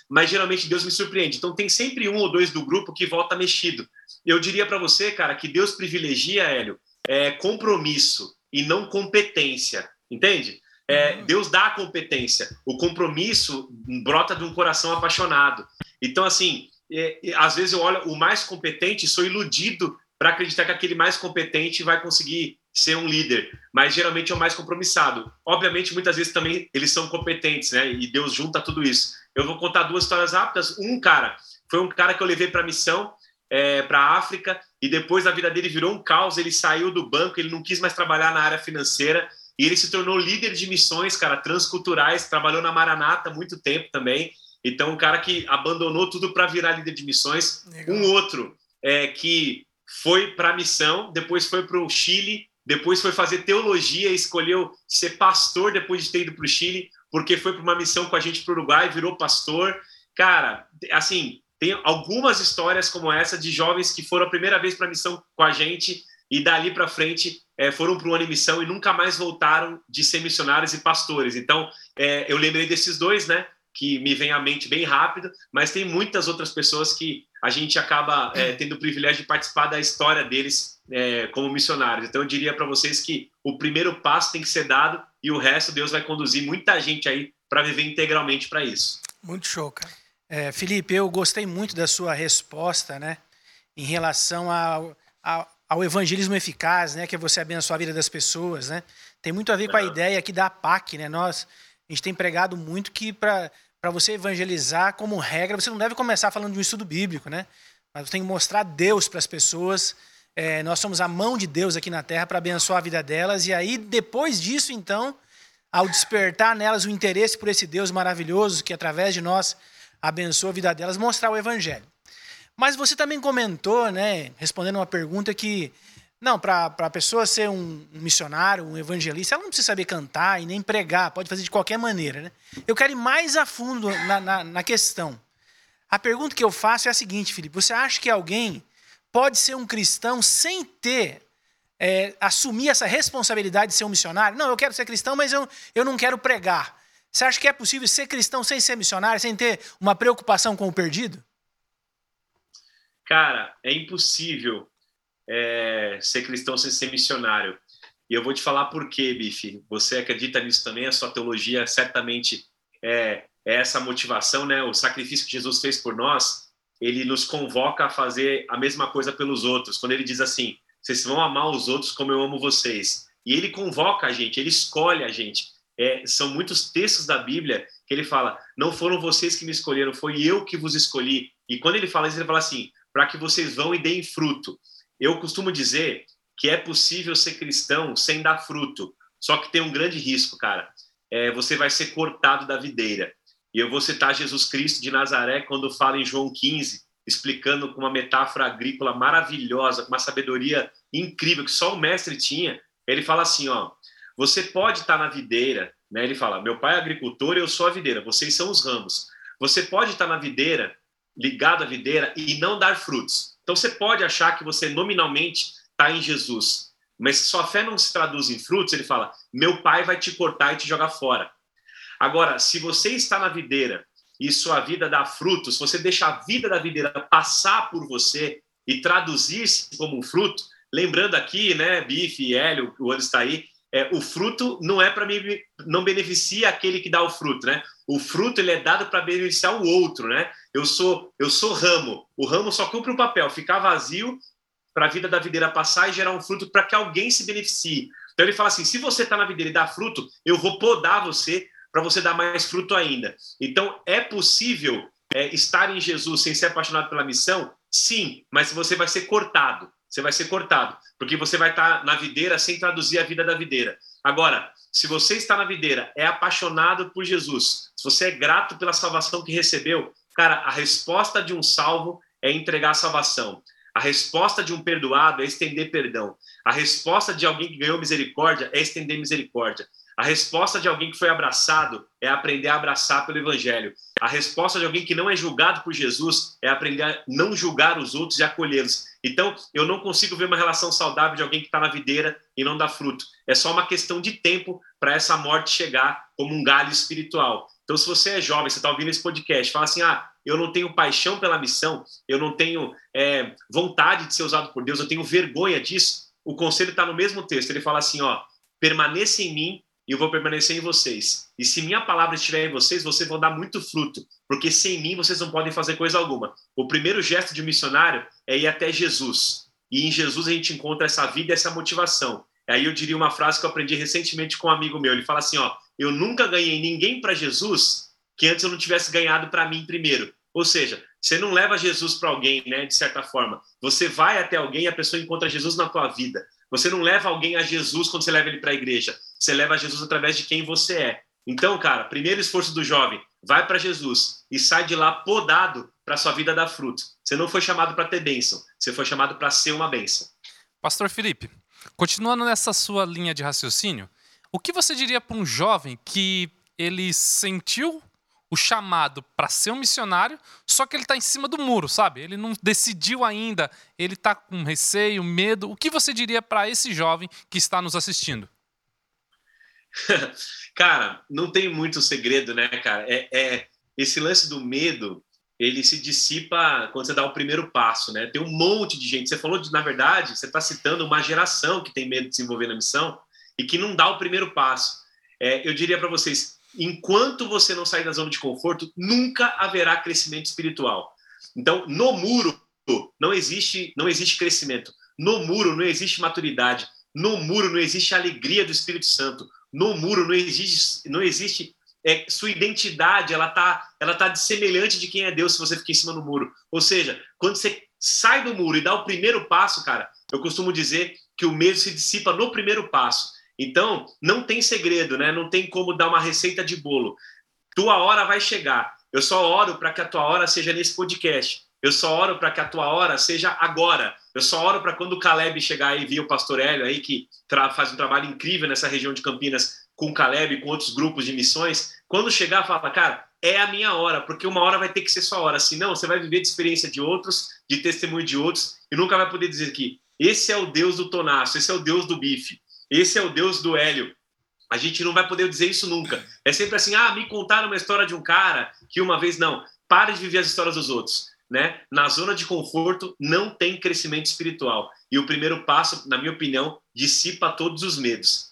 Mas geralmente Deus me surpreende. Então tem sempre um ou dois do grupo que volta mexido. Eu diria para você, cara, que Deus privilegia, Hélio, é compromisso e não competência. Entende? É, uhum. Deus dá a competência. O compromisso brota de um coração apaixonado. Então, assim, é, às vezes eu olho o mais competente, sou iludido para acreditar que aquele mais competente vai conseguir ser um líder, mas geralmente é o mais compromissado. Obviamente, muitas vezes também eles são competentes, né? E Deus junta tudo isso. Eu vou contar duas histórias rápidas. Um cara foi um cara que eu levei para missão é, para a África e depois a vida dele virou um caos. Ele saiu do banco, ele não quis mais trabalhar na área financeira e ele se tornou líder de missões, cara, transculturais. Trabalhou na Maranata muito tempo também. Então, um cara que abandonou tudo para virar líder de missões. Legal. Um outro é, que foi para a missão, depois foi para o Chile depois foi fazer teologia, escolheu ser pastor depois de ter ido para o Chile, porque foi para uma missão com a gente para o Uruguai, virou pastor. Cara, assim, tem algumas histórias como essa de jovens que foram a primeira vez para a missão com a gente e dali para frente é, foram para uma missão e nunca mais voltaram de ser missionários e pastores. Então, é, eu lembrei desses dois, né? Que me vem à mente bem rápido, mas tem muitas outras pessoas que a gente acaba é, tendo o privilégio de participar da história deles é, como missionários. Então, eu diria para vocês que o primeiro passo tem que ser dado e o resto Deus vai conduzir muita gente aí para viver integralmente para isso. Muito show, cara. É, Felipe, eu gostei muito da sua resposta, né, em relação ao, ao, ao, evangelismo eficaz, né, que é você abençoar a vida das pessoas, né. Tem muito a ver com a ideia aqui da PAC, né. Nós a gente tem pregado muito que para para você evangelizar, como regra, você não deve começar falando de um estudo bíblico, né? Mas você tem que mostrar Deus para as pessoas é, nós somos a mão de Deus aqui na terra para abençoar a vida delas. E aí, depois disso, então, ao despertar nelas o interesse por esse Deus maravilhoso que, através de nós, abençoa a vida delas, mostrar o Evangelho. Mas você também comentou, né, respondendo uma pergunta que, não, para a pessoa ser um missionário, um evangelista, ela não precisa saber cantar e nem pregar, pode fazer de qualquer maneira. Né? Eu quero ir mais a fundo na, na, na questão. A pergunta que eu faço é a seguinte, Felipe: você acha que alguém pode ser um cristão sem ter, é, assumir essa responsabilidade de ser um missionário? Não, eu quero ser cristão, mas eu, eu não quero pregar. Você acha que é possível ser cristão sem ser missionário, sem ter uma preocupação com o perdido? Cara, é impossível é, ser cristão sem ser missionário. E eu vou te falar por quê, Bife. Você acredita nisso também? A sua teologia certamente é, é essa motivação, né? O sacrifício que Jesus fez por nós ele nos convoca a fazer a mesma coisa pelos outros. Quando ele diz assim: vocês vão amar os outros como eu amo vocês. E ele convoca a gente, ele escolhe a gente. É, são muitos textos da Bíblia que ele fala: não foram vocês que me escolheram, foi eu que vos escolhi. E quando ele fala isso, ele fala assim: para que vocês vão e deem fruto. Eu costumo dizer que é possível ser cristão sem dar fruto. Só que tem um grande risco, cara. É, você vai ser cortado da videira. E eu vou citar Jesus Cristo de Nazaré quando fala em João 15, explicando com uma metáfora agrícola maravilhosa, com uma sabedoria incrível que só o mestre tinha. Ele fala assim, ó, você pode estar na videira, né? Ele fala, meu pai é agricultor e eu sou a videira, vocês são os ramos. Você pode estar na videira, ligado à videira e não dar frutos. Então você pode achar que você nominalmente está em Jesus, mas se sua fé não se traduz em frutos, ele fala, meu pai vai te cortar e te jogar fora. Agora, se você está na videira e sua vida dá frutos, você deixa a vida da videira passar por você e traduzir-se como um fruto, lembrando aqui, né, Bife e Hélio, o ano está aí, é, o fruto não é para mim, não beneficia aquele que dá o fruto, né? O fruto ele é dado para beneficiar o outro, né? Eu sou eu sou ramo, o ramo só cumpre o papel, ficar vazio para a vida da videira passar e gerar um fruto para que alguém se beneficie. Então ele fala assim: se você está na videira e dá fruto, eu vou podar você para você dar mais fruto ainda. Então, é possível é, estar em Jesus sem ser apaixonado pela missão? Sim, mas você vai ser cortado. Você vai ser cortado, porque você vai estar na videira sem traduzir a vida da videira. Agora, se você está na videira, é apaixonado por Jesus, se você é grato pela salvação que recebeu, cara, a resposta de um salvo é entregar a salvação. A resposta de um perdoado é estender perdão. A resposta de alguém que ganhou misericórdia é estender misericórdia. A resposta de alguém que foi abraçado é aprender a abraçar pelo Evangelho. A resposta de alguém que não é julgado por Jesus é aprender a não julgar os outros e acolhê-los. Então, eu não consigo ver uma relação saudável de alguém que está na videira e não dá fruto. É só uma questão de tempo para essa morte chegar como um galho espiritual. Então, se você é jovem, você está ouvindo esse podcast, fala assim: ah, eu não tenho paixão pela missão, eu não tenho é, vontade de ser usado por Deus, eu tenho vergonha disso. O conselho está no mesmo texto. Ele fala assim: ó, permaneça em mim e eu vou permanecer em vocês. E se minha palavra estiver em vocês, vocês vão dar muito fruto, porque sem mim vocês não podem fazer coisa alguma. O primeiro gesto de um missionário é ir até Jesus. E em Jesus a gente encontra essa vida e essa motivação. Aí eu diria uma frase que eu aprendi recentemente com um amigo meu. Ele fala assim: ó, eu nunca ganhei ninguém para Jesus que antes eu não tivesse ganhado para mim primeiro. Ou seja, você não leva Jesus para alguém, né, de certa forma. Você vai até alguém e a pessoa encontra Jesus na tua vida. Você não leva alguém a Jesus quando você leva ele para a igreja. Você leva a Jesus através de quem você é. Então, cara, primeiro esforço do jovem, vai para Jesus e sai de lá podado para sua vida dar fruto. Você não foi chamado para ter bênção, você foi chamado para ser uma bênção. Pastor Felipe, continuando nessa sua linha de raciocínio, o que você diria para um jovem que ele sentiu o chamado para ser um missionário, só que ele está em cima do muro, sabe? Ele não decidiu ainda, ele está com receio, medo. O que você diria para esse jovem que está nos assistindo? *laughs* cara, não tem muito segredo, né, cara? É, é, esse lance do medo, ele se dissipa quando você dá o primeiro passo, né? Tem um monte de gente. Você falou de, na verdade, você está citando uma geração que tem medo de se envolver na missão e que não dá o primeiro passo. É, eu diria para vocês, enquanto você não sair da zona de conforto, nunca haverá crescimento espiritual. Então, no muro não existe, não existe crescimento. No muro não existe maturidade. No muro não existe alegria do Espírito Santo. No muro não existe, não existe é, sua identidade. Ela tá, ela tá semelhante de quem é Deus se você fica em cima do muro. Ou seja, quando você sai do muro e dá o primeiro passo, cara, Eu costumo dizer que o medo se dissipa no primeiro passo. Então, não tem segredo, né? Não tem como dar uma receita de bolo. Tua hora vai chegar. Eu só oro para que a tua hora seja nesse podcast. Eu só oro para que a tua hora seja agora. Eu só oro para quando o Caleb chegar aí, vir o pastor Hélio aí, que faz um trabalho incrível nessa região de Campinas com o Caleb com outros grupos de missões. Quando chegar, fala, cara, é a minha hora, porque uma hora vai ter que ser sua hora. Senão, você vai viver de experiência de outros, de testemunho de outros, e nunca vai poder dizer que esse é o Deus do Tonaço, esse é o Deus do bife, esse é o Deus do Hélio. A gente não vai poder dizer isso nunca. É sempre assim, ah, me contaram uma história de um cara que uma vez não. Pare de viver as histórias dos outros. Né? Na zona de conforto não tem crescimento espiritual. E o primeiro passo, na minha opinião, dissipa todos os medos.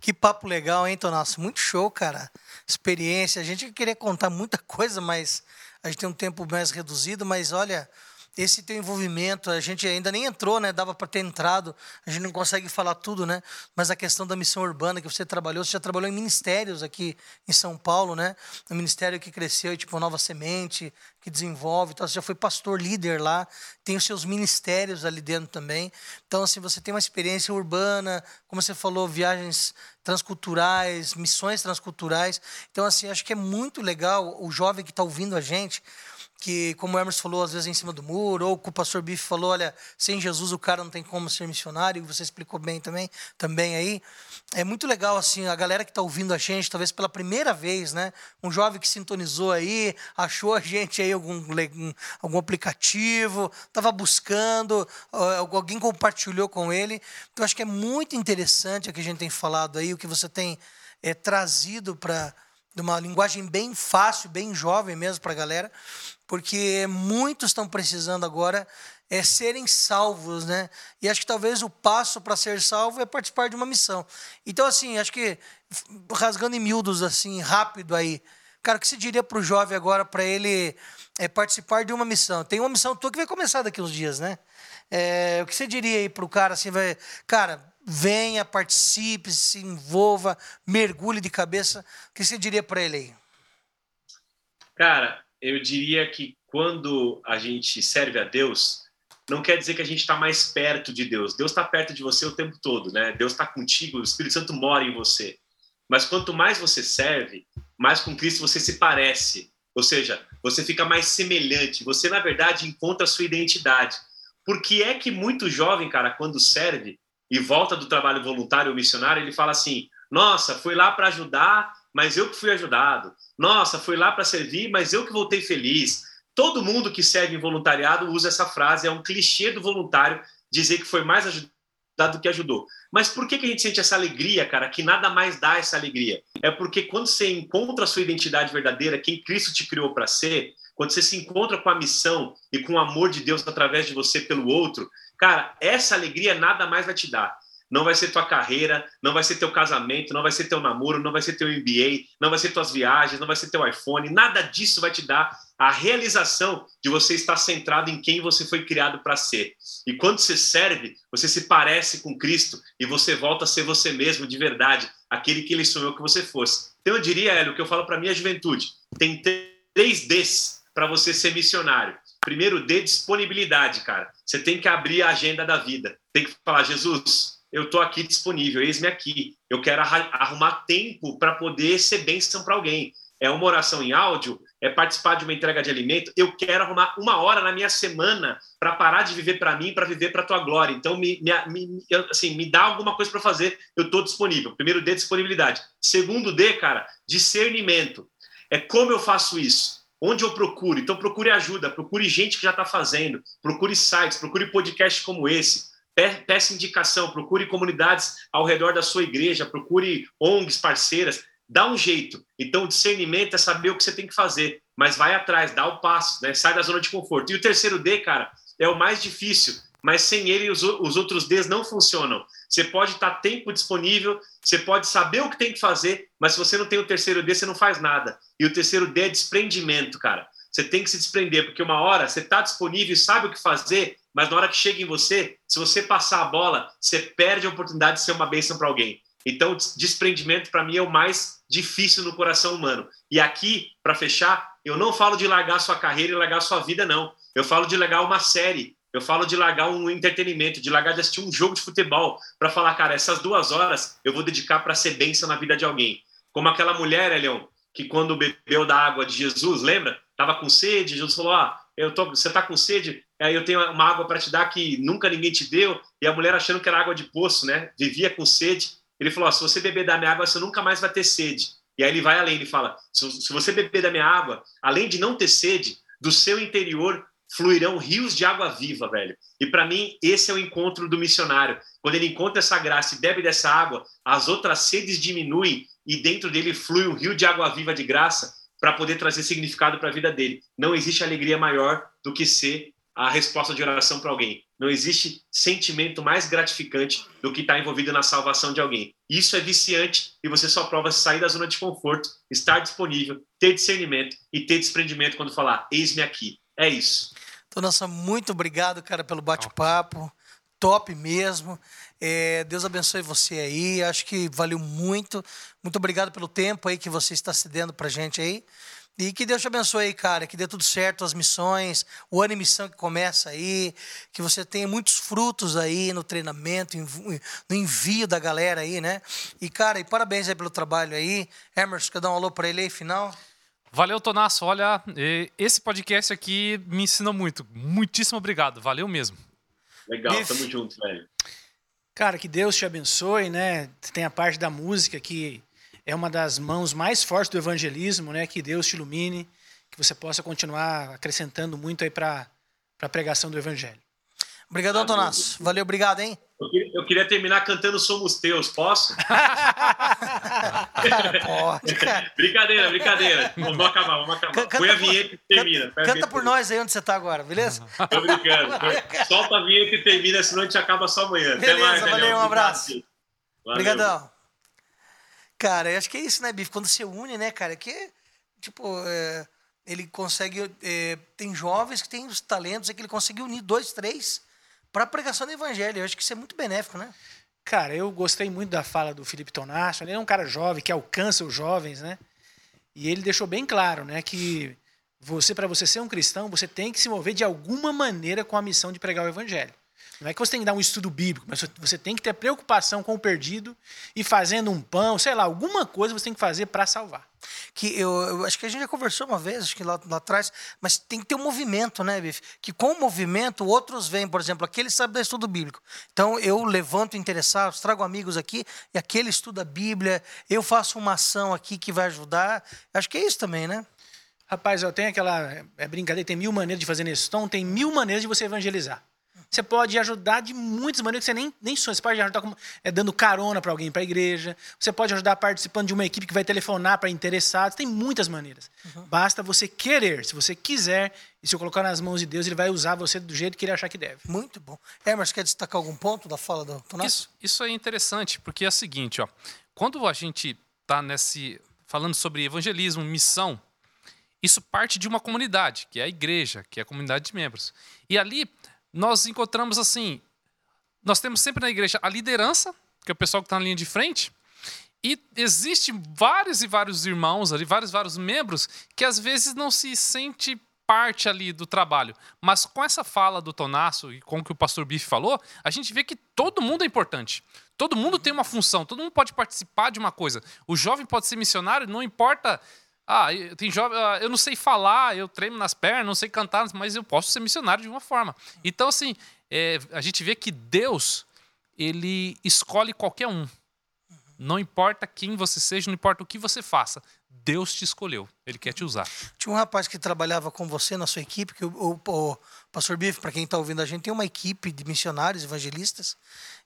Que papo legal, hein, Tonasso? Muito show, cara. Experiência. A gente queria contar muita coisa, mas a gente tem um tempo mais reduzido. Mas olha, esse teu envolvimento, a gente ainda nem entrou, né? Dava para ter entrado, a gente não consegue falar tudo, né? Mas a questão da missão urbana que você trabalhou, você já trabalhou em ministérios aqui em São Paulo, né? Um ministério que cresceu, tipo Nova Semente, que desenvolve, então você já foi pastor líder lá, tem os seus ministérios ali dentro também. Então assim, você tem uma experiência urbana, como você falou, viagens transculturais, missões transculturais. Então assim, acho que é muito legal o jovem que está ouvindo a gente que, como o Emerson falou, às vezes é em cima do muro, ou o pastor Bife falou, olha, sem Jesus o cara não tem como ser missionário, você explicou bem também, também aí. É muito legal, assim, a galera que está ouvindo a gente, talvez pela primeira vez, né? Um jovem que sintonizou aí, achou a gente aí algum, algum aplicativo, estava buscando, alguém compartilhou com ele. Então, acho que é muito interessante o que a gente tem falado aí, o que você tem é, trazido para de uma linguagem bem fácil, bem jovem mesmo para a galera porque muitos estão precisando agora é serem salvos, né? E acho que talvez o passo para ser salvo é participar de uma missão. Então, assim, acho que rasgando em miúdos, assim, rápido aí, cara, o que você diria para o jovem agora para ele é, participar de uma missão? Tem uma missão tua que vai começar daqui uns dias, né? É, o que você diria aí para o cara, assim, vai, cara, venha, participe, se envolva, mergulhe de cabeça. O que você diria para ele aí? Cara, eu diria que quando a gente serve a Deus, não quer dizer que a gente está mais perto de Deus. Deus está perto de você o tempo todo, né? Deus está contigo, o Espírito Santo mora em você. Mas quanto mais você serve, mais com Cristo você se parece. Ou seja, você fica mais semelhante. Você, na verdade, encontra a sua identidade. Por que é que muito jovem, cara, quando serve e volta do trabalho voluntário ou missionário, ele fala assim: nossa, fui lá para ajudar, mas eu que fui ajudado. Nossa, fui lá para servir, mas eu que voltei feliz. Todo mundo que serve em voluntariado usa essa frase, é um clichê do voluntário dizer que foi mais ajudado do que ajudou. Mas por que, que a gente sente essa alegria, cara, que nada mais dá essa alegria? É porque quando você encontra a sua identidade verdadeira, quem Cristo te criou para ser, quando você se encontra com a missão e com o amor de Deus através de você pelo outro, cara, essa alegria nada mais vai te dar não vai ser tua carreira, não vai ser teu casamento, não vai ser teu namoro, não vai ser teu MBA, não vai ser tuas viagens, não vai ser teu iPhone, nada disso vai te dar a realização de você estar centrado em quem você foi criado para ser. E quando você serve, você se parece com Cristo e você volta a ser você mesmo de verdade, aquele que ele sonhou que você fosse. Então eu diria, Hélio, o que eu falo para minha juventude, tem três Ds para você ser missionário. Primeiro D, disponibilidade, cara. Você tem que abrir a agenda da vida. Tem que falar, Jesus, eu estou aqui disponível, eis-me aqui. Eu quero arrumar tempo para poder ser bênção para alguém. É uma oração em áudio, é participar de uma entrega de alimento. Eu quero arrumar uma hora na minha semana para parar de viver para mim, para viver para a tua glória. Então, me, me, me, assim, me dá alguma coisa para fazer, eu estou disponível. Primeiro D, disponibilidade. Segundo D, cara, discernimento. É como eu faço isso. Onde eu procuro? Então, procure ajuda, procure gente que já está fazendo, procure sites, procure podcasts como esse, peça indicação, procure comunidades ao redor da sua igreja, procure ONGs parceiras, dá um jeito. Então, discernimento é saber o que você tem que fazer, mas vai atrás, dá o passo, né? sai da zona de conforto. E o terceiro D, cara, é o mais difícil, mas sem ele os, os outros Ds não funcionam. Você pode estar tempo disponível, você pode saber o que tem que fazer, mas se você não tem o terceiro D, você não faz nada. E o terceiro D é desprendimento, cara. Você tem que se desprender, porque uma hora você está disponível e sabe o que fazer, mas na hora que chega em você, se você passar a bola, você perde a oportunidade de ser uma bênção para alguém. Então, desprendimento para mim é o mais difícil no coração humano. E aqui, para fechar, eu não falo de largar sua carreira e largar sua vida, não. Eu falo de largar uma série Eu falo de largar um entretenimento, de largar de assistir um jogo de futebol, para falar, cara, essas duas horas eu vou dedicar para ser bênção na vida de alguém. Como aquela mulher, Elion, que quando bebeu da água de Jesus, lembra? Tava com sede, Jesus falou: Ah, eu tô, você tá com sede? Aí eu tenho uma água para te dar que nunca ninguém te deu. E a mulher achando que era água de poço, né? Vivia com sede. Ele falou: se você beber da minha água, você nunca mais vai ter sede. E aí ele vai além, ele fala: se você beber da minha água, além de não ter sede, do seu interior fluirão rios de água viva, velho. E para mim, esse é o encontro do missionário. Quando ele encontra essa graça e bebe dessa água, as outras sedes diminuem e dentro dele flui um rio de água viva de graça para poder trazer significado para a vida dele. Não existe alegria maior do que ser a resposta de oração para alguém. Não existe sentimento mais gratificante do que estar tá envolvido na salvação de alguém. Isso é viciante e você só prova sair da zona de conforto, estar disponível, ter discernimento e ter desprendimento quando falar: eis-me aqui. É isso. Então, nossa, muito obrigado, cara, pelo bate-papo. Top mesmo. É, Deus abençoe você aí. Acho que valeu muito. Muito obrigado pelo tempo aí que você está cedendo pra gente aí. E que Deus te abençoe aí, cara. Que dê tudo certo, as missões, o ano e missão que começa aí. Que você tenha muitos frutos aí no treinamento, no envio da galera aí, né? E, cara, e parabéns aí pelo trabalho aí. Emerson, quer dar um alô para ele aí, final? Valeu, Tonasso. Olha, esse podcast aqui me ensinou muito. Muitíssimo obrigado. Valeu mesmo. Legal, Biff. tamo junto, velho. Cara, que Deus te abençoe, né? Tem a parte da música que é uma das mãos mais fortes do evangelismo, né? Que Deus te ilumine, que você possa continuar acrescentando muito aí para a pregação do evangelho. Obrigadão, Tonasso. Valeu, obrigado, hein? Eu queria, terminar cantando Somos Teus, posso? pode, cara. *laughs* brincadeira, brincadeira. Vamos acabar, vamos acabar. Canta, Põe a vinheta e termina. Canta, canta por nós aí onde você está agora, beleza? Tô brincando. *laughs* Solta a vinheta e termina, senão a gente acaba só amanhã. Beleza, Até mais, valeu, um abraço. Obrigadão. Cara, eu acho que é isso, né, Bife? Quando você une, né, cara, que, tipo, é, ele consegue. É, tem jovens que têm os talentos, é que ele consegue unir dois, três para a pregação do evangelho. Eu acho que isso é muito benéfico, né? Cara, eu gostei muito da fala do Felipe Tonasso. Ele é um cara jovem que alcança os jovens, né? E ele deixou bem claro, né, que você para você ser um cristão, você tem que se mover de alguma maneira com a missão de pregar o evangelho. Não é que você tem que dar um estudo bíblico, mas você tem que ter preocupação com o perdido e fazendo um pão, sei lá, alguma coisa você tem que fazer para salvar. Que eu, eu, acho que a gente já conversou uma vez, acho que lá, lá atrás, mas tem que ter um movimento, né, Bife? Que com o movimento outros vêm, por exemplo, aquele sabe da estudo bíblico. Então eu levanto interessados, trago amigos aqui e aquele estuda a Bíblia, eu faço uma ação aqui que vai ajudar. Acho que é isso também, né? Rapaz, eu tenho aquela é brincadeira, tem mil maneiras de fazer nesse tom, tem mil maneiras de você evangelizar. Você pode ajudar de muitas maneiras que você nem, nem sonha. Você pode ajudar com, é, dando carona para alguém para a igreja. Você pode ajudar participando de uma equipe que vai telefonar para interessados. Tem muitas maneiras. Uhum. Basta você querer. Se você quiser, e se eu colocar nas mãos de Deus, ele vai usar você do jeito que ele achar que deve. Muito bom. Emerson, quer destacar algum ponto da fala do Tonás? Isso, isso é interessante, porque é o seguinte, ó, quando a gente está nesse falando sobre evangelismo, missão, isso parte de uma comunidade, que é a igreja, que é a comunidade de membros. E ali nós encontramos assim, nós temos sempre na igreja a liderança, que é o pessoal que está na linha de frente, e existem vários e vários irmãos ali, vários vários membros que às vezes não se sente parte ali do trabalho. Mas com essa fala do Tonasso e com o que o pastor Biff falou, a gente vê que todo mundo é importante. Todo mundo tem uma função, todo mundo pode participar de uma coisa. O jovem pode ser missionário, não importa ah, tem jovem, ah, eu não sei falar, eu tremo nas pernas, não sei cantar, mas eu posso ser missionário de uma forma. Então, assim, é, a gente vê que Deus, ele escolhe qualquer um. Não importa quem você seja, não importa o que você faça. Deus te escolheu, Ele quer te usar. Tinha um rapaz que trabalhava com você na sua equipe, que o, o, o Pastor Bife, para quem está ouvindo a gente, tem uma equipe de missionários, evangelistas,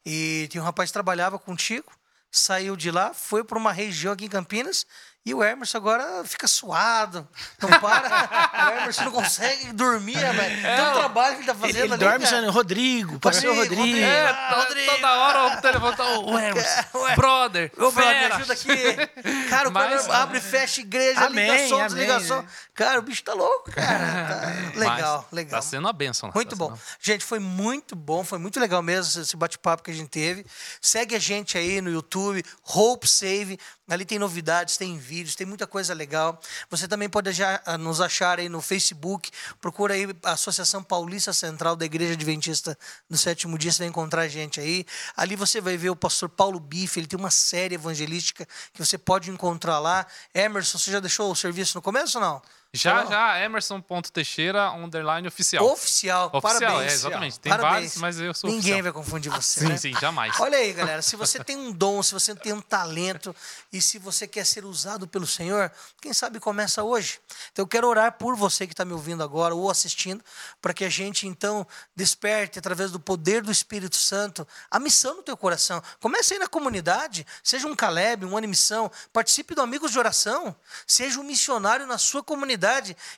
e tinha um rapaz que trabalhava contigo, saiu de lá, foi para uma região aqui em Campinas, e o Emerson agora fica suado, não para. *laughs* o Emerson não consegue dormir, velho. É, Tanto trabalho que ele tá fazendo ele, ele ali. dorme cara. Rodrigo, pastor Rodrigo. Rodrigo. É, Rodrigo. toda hora o telefone tá. O Emerson, *laughs* Ué, brother, Ô, brother, ajuda aqui. Cara, o Mas, cara abre e fecha igreja, amém, ligação, amém, desligação. Né? Cara, o bicho tá louco, cara. Tá legal, *laughs* Mas, legal. Tá sendo uma benção. Muito tá bom. Sendo... Gente, foi muito bom, foi muito legal mesmo esse bate-papo que a gente teve. Segue a gente aí no YouTube YouTube, Hope Save. Ali tem novidades, tem vídeos, tem muita coisa legal. Você também pode ah, nos achar aí no Facebook. Procura aí a Associação Paulista Central da Igreja Adventista do Sétimo Dia. Você vai encontrar a gente aí. Ali você vai ver o pastor Paulo Bife. Ele tem uma série evangelística que você pode encontrar lá. Emerson, você já deixou o serviço no começo ou não? Já, já, Emerson.teixeira, underline oficial. Oficial, oficial parabéns. É, exatamente. Tem parabéns. vários, mas eu sou Ninguém oficial. vai confundir você. sim, né? sim, jamais. Olha aí, galera, se você *laughs* tem um dom, se você tem um talento e se você quer ser usado pelo Senhor, quem sabe começa hoje. Então eu quero orar por você que está me ouvindo agora ou assistindo, para que a gente então desperte através do poder do Espírito Santo a missão no teu coração. Comece aí na comunidade, seja um Caleb, um Animissão, participe do Amigos de Oração, seja um missionário na sua comunidade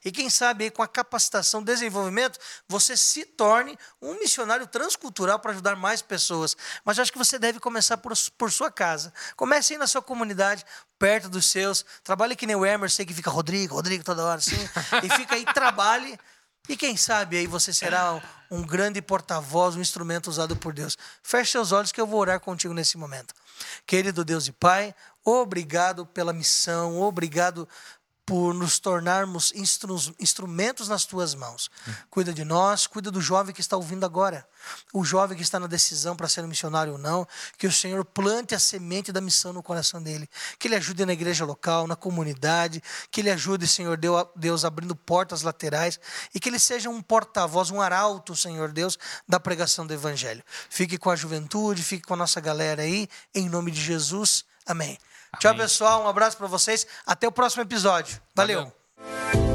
e quem sabe com a capacitação, desenvolvimento, você se torne um missionário transcultural para ajudar mais pessoas. Mas eu acho que você deve começar por, por sua casa. Comece aí na sua comunidade, perto dos seus. Trabalhe que nem o Emerson, que fica Rodrigo, Rodrigo toda hora assim. e fica aí, trabalhe. E quem sabe aí você será um grande porta-voz, um instrumento usado por Deus. Feche seus olhos que eu vou orar contigo nesse momento. Querido Deus e Pai, obrigado pela missão, obrigado por nos tornarmos instru instrumentos nas tuas mãos. Cuida de nós, cuida do jovem que está ouvindo agora, o jovem que está na decisão para ser um missionário ou não, que o Senhor plante a semente da missão no coração dele, que ele ajude na igreja local, na comunidade, que ele ajude, Senhor Deus, abrindo portas laterais e que ele seja um porta-voz, um arauto, Senhor Deus, da pregação do evangelho. Fique com a juventude, fique com a nossa galera aí, em nome de Jesus. Amém. Amém. Tchau, pessoal. Um abraço para vocês. Até o próximo episódio. Valeu. Valeu.